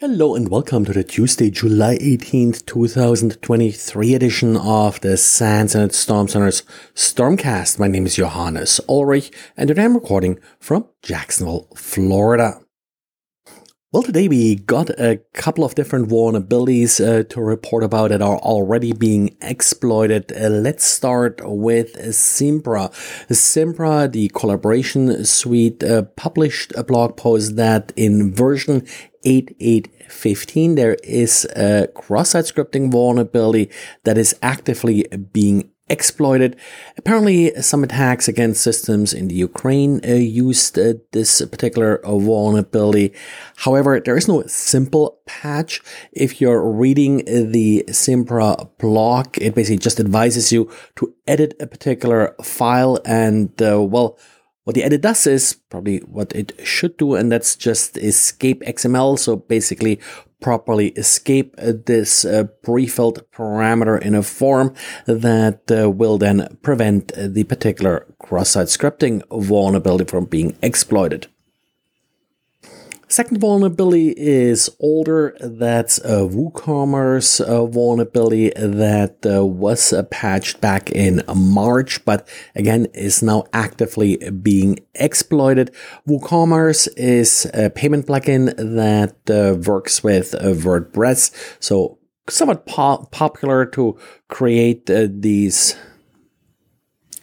Hello and welcome to the Tuesday, July 18th, 2023 edition of the SANS and Storm Center's Stormcast. My name is Johannes Ulrich and today I'm recording from Jacksonville, Florida. Well, today we got a couple of different vulnerabilities uh, to report about that are already being exploited. Uh, let's start with Zimbra. Zimbra, the collaboration suite, uh, published a blog post that in version 8815 there is a cross-site scripting vulnerability that is actively being exploited. Apparently, some attacks against systems in the Ukraine uh, used uh, this particular uh, vulnerability. However, there is no simple patch. If you're reading the Zimbra blog, it basically just advises you to edit a particular file and, uh, well, what the edit does is probably what it should do, and that's just escape XML. So basically properly escape this uh, pre-filled parameter in a form that uh, will then prevent the particular cross-site scripting vulnerability from being exploited. Second vulnerability is older. That's a WooCommerce uh, vulnerability that uh, was uh, patched back in March, but again is now actively being exploited. WooCommerce is a payment plugin that uh, works with uh, WordPress, so somewhat po- popular to create uh, these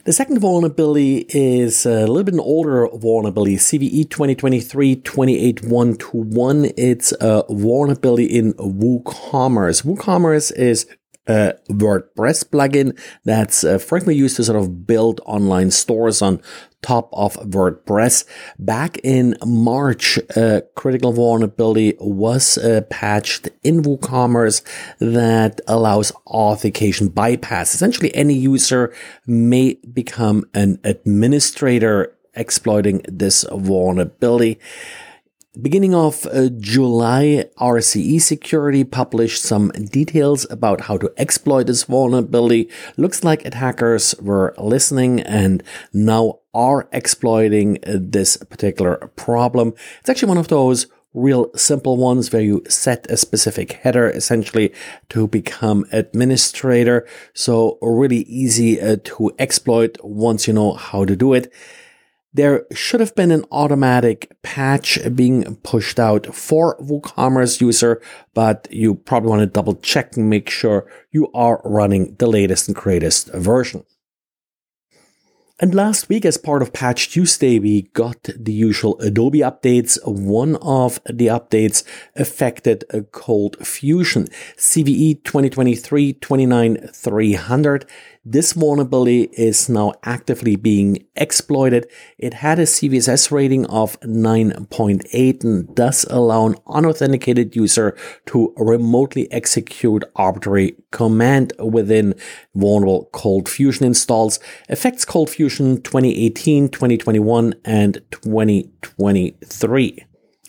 the second vulnerability is a little bit an older vulnerability, CVE 2023-28121. It's a vulnerability in WooCommerce. WooCommerce is a WordPress plugin that's uh, frequently used to sort of build online stores on top of WordPress. Back in March, a critical vulnerability was uh, patched in WooCommerce that allows authentication bypass. Essentially, any user may become an administrator exploiting this vulnerability. Beginning of uh, July, RCE Security published some details about how to exploit this vulnerability. Looks like attackers were listening and now are exploiting uh, this particular problem. It's actually one of those real simple ones where you set a specific header essentially to become administrator. So really easy uh, to exploit once you know how to do it. There should have been an automatic patch being pushed out for WooCommerce user, but you probably want to double check and make sure you are running the latest and greatest version. And last week, as part of Patch Tuesday, we got the usual Adobe updates. One of the updates affected Cold Fusion. CVE 2023 29300 this vulnerability is now actively being exploited. It had a CVSS rating of 9.8 and does allow an unauthenticated user to remotely execute arbitrary command within vulnerable Cold Fusion installs. Affects Cold Fusion 2018, 2021, and 2023.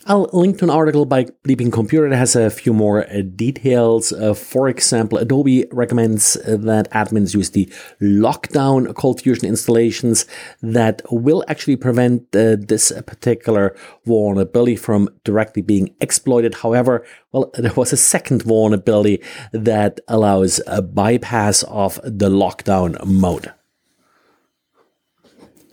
I'll link to an article by Bleeping Computer that has a few more uh, details. Uh, for example, Adobe recommends uh, that admins use the lockdown Cold Fusion installations that will actually prevent uh, this particular vulnerability from directly being exploited. However, well, there was a second vulnerability that allows a bypass of the lockdown mode.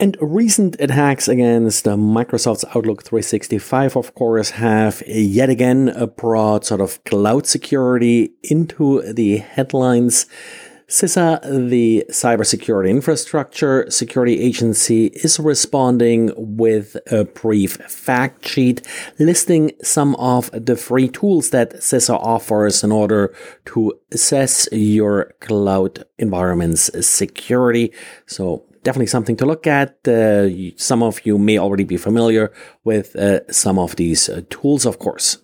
And recent attacks against uh, Microsoft's Outlook 365, of course, have yet again brought sort of cloud security into the headlines. CISA, the cybersecurity infrastructure security agency, is responding with a brief fact sheet listing some of the free tools that CISA offers in order to assess your cloud environment's security. So definitely something to look at. Uh, some of you may already be familiar with uh, some of these uh, tools, of course.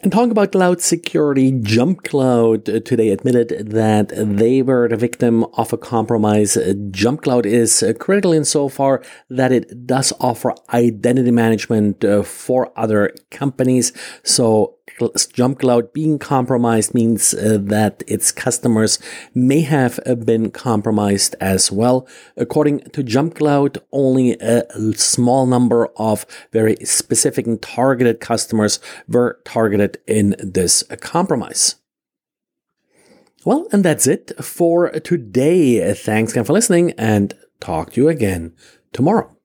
And talking about cloud security, Jump Cloud today admitted that they were the victim of a compromise. Jump Cloud is uh, critical insofar that it does offer identity management for other companies. So Jump Cloud being compromised means uh, that its customers may have uh, been compromised as well. According to Jump Cloud, only a small number of very specific and targeted customers were targeted in this compromise. Well, and that's it for today. Thanks again for listening and talk to you again tomorrow.